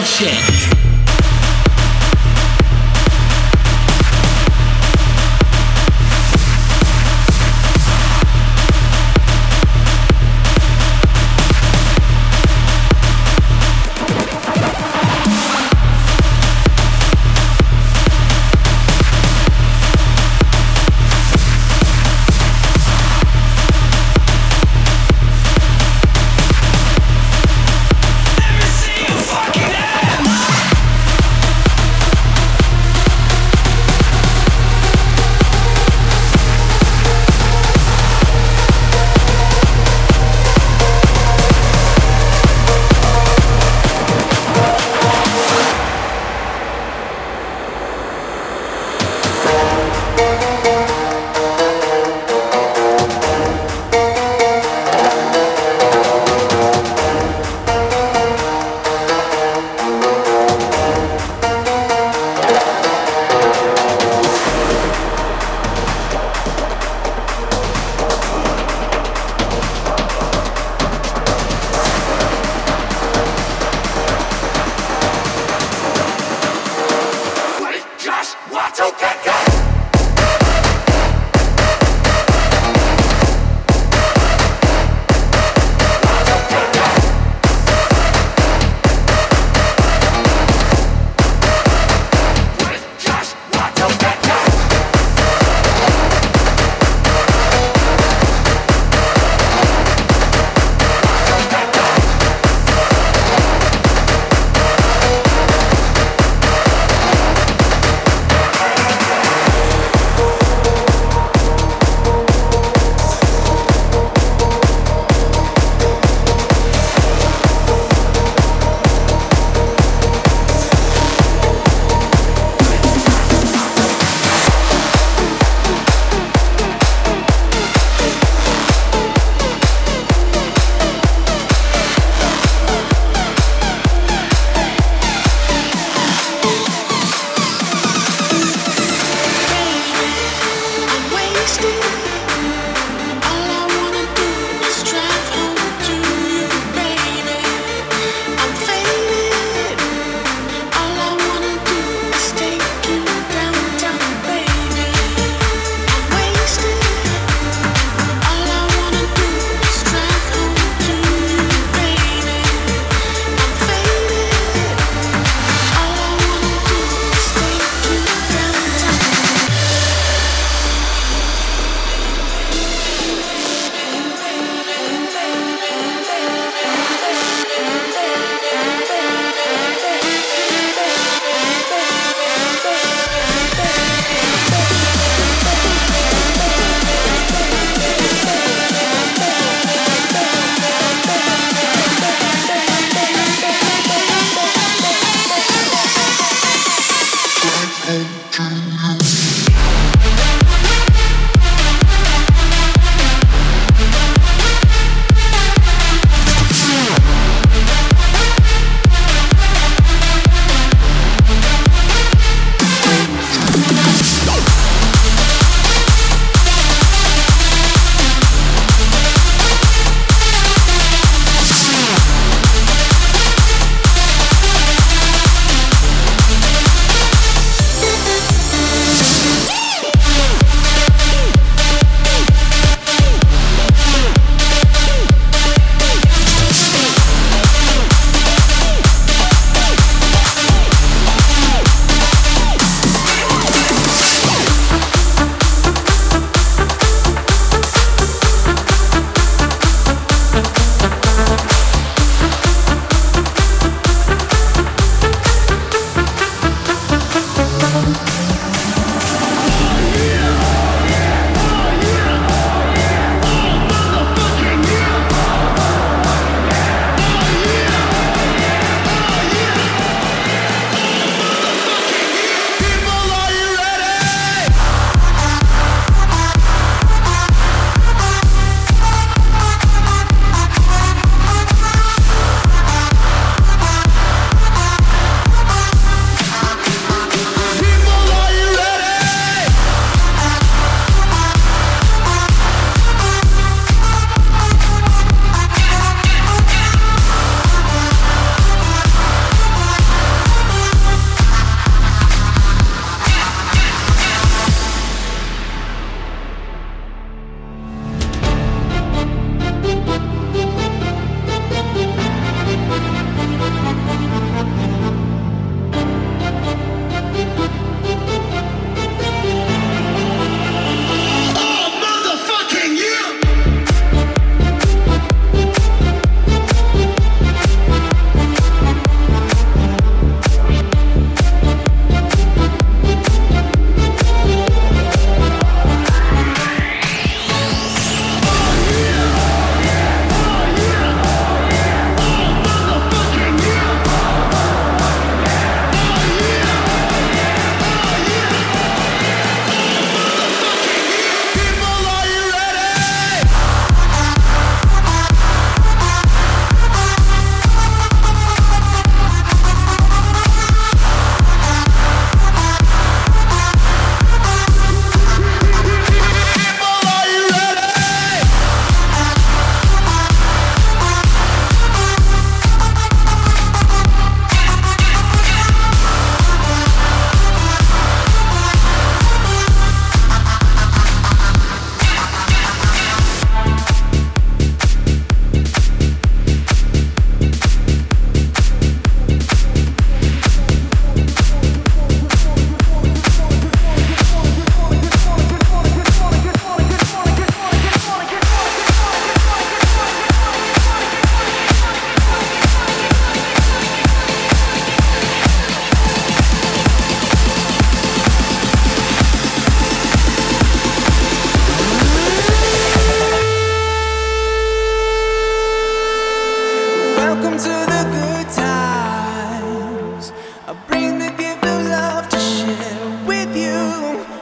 bullshit.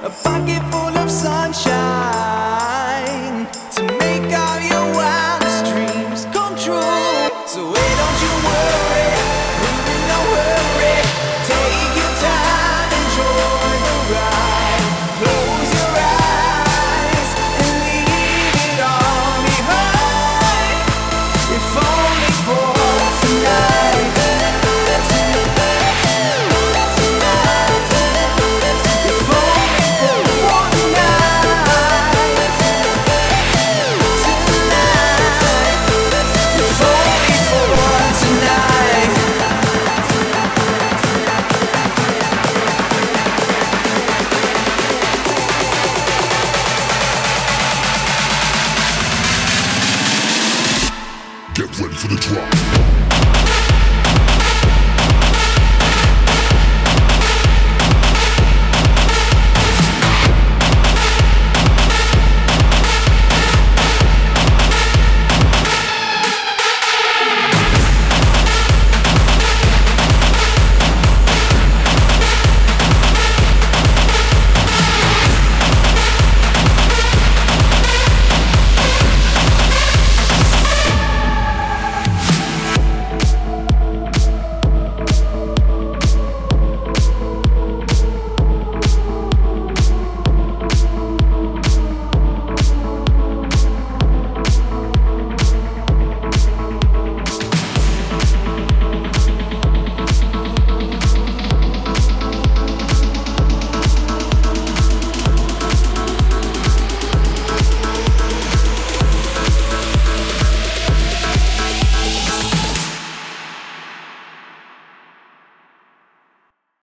A pocket full of sunshine.